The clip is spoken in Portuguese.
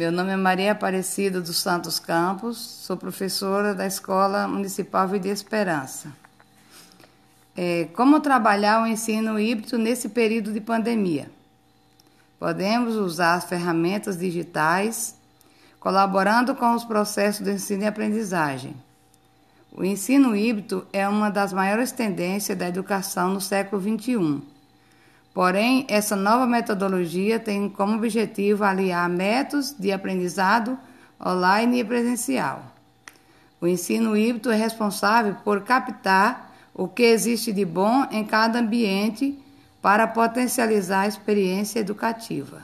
Meu nome é Maria Aparecida dos Santos Campos, sou professora da Escola Municipal Vida Esperança. É, como trabalhar o ensino híbrido nesse período de pandemia? Podemos usar as ferramentas digitais, colaborando com os processos de ensino e aprendizagem. O ensino híbrido é uma das maiores tendências da educação no século XXI. Porém, essa nova metodologia tem como objetivo aliar métodos de aprendizado online e presencial. O ensino híbrido é responsável por captar o que existe de bom em cada ambiente para potencializar a experiência educativa.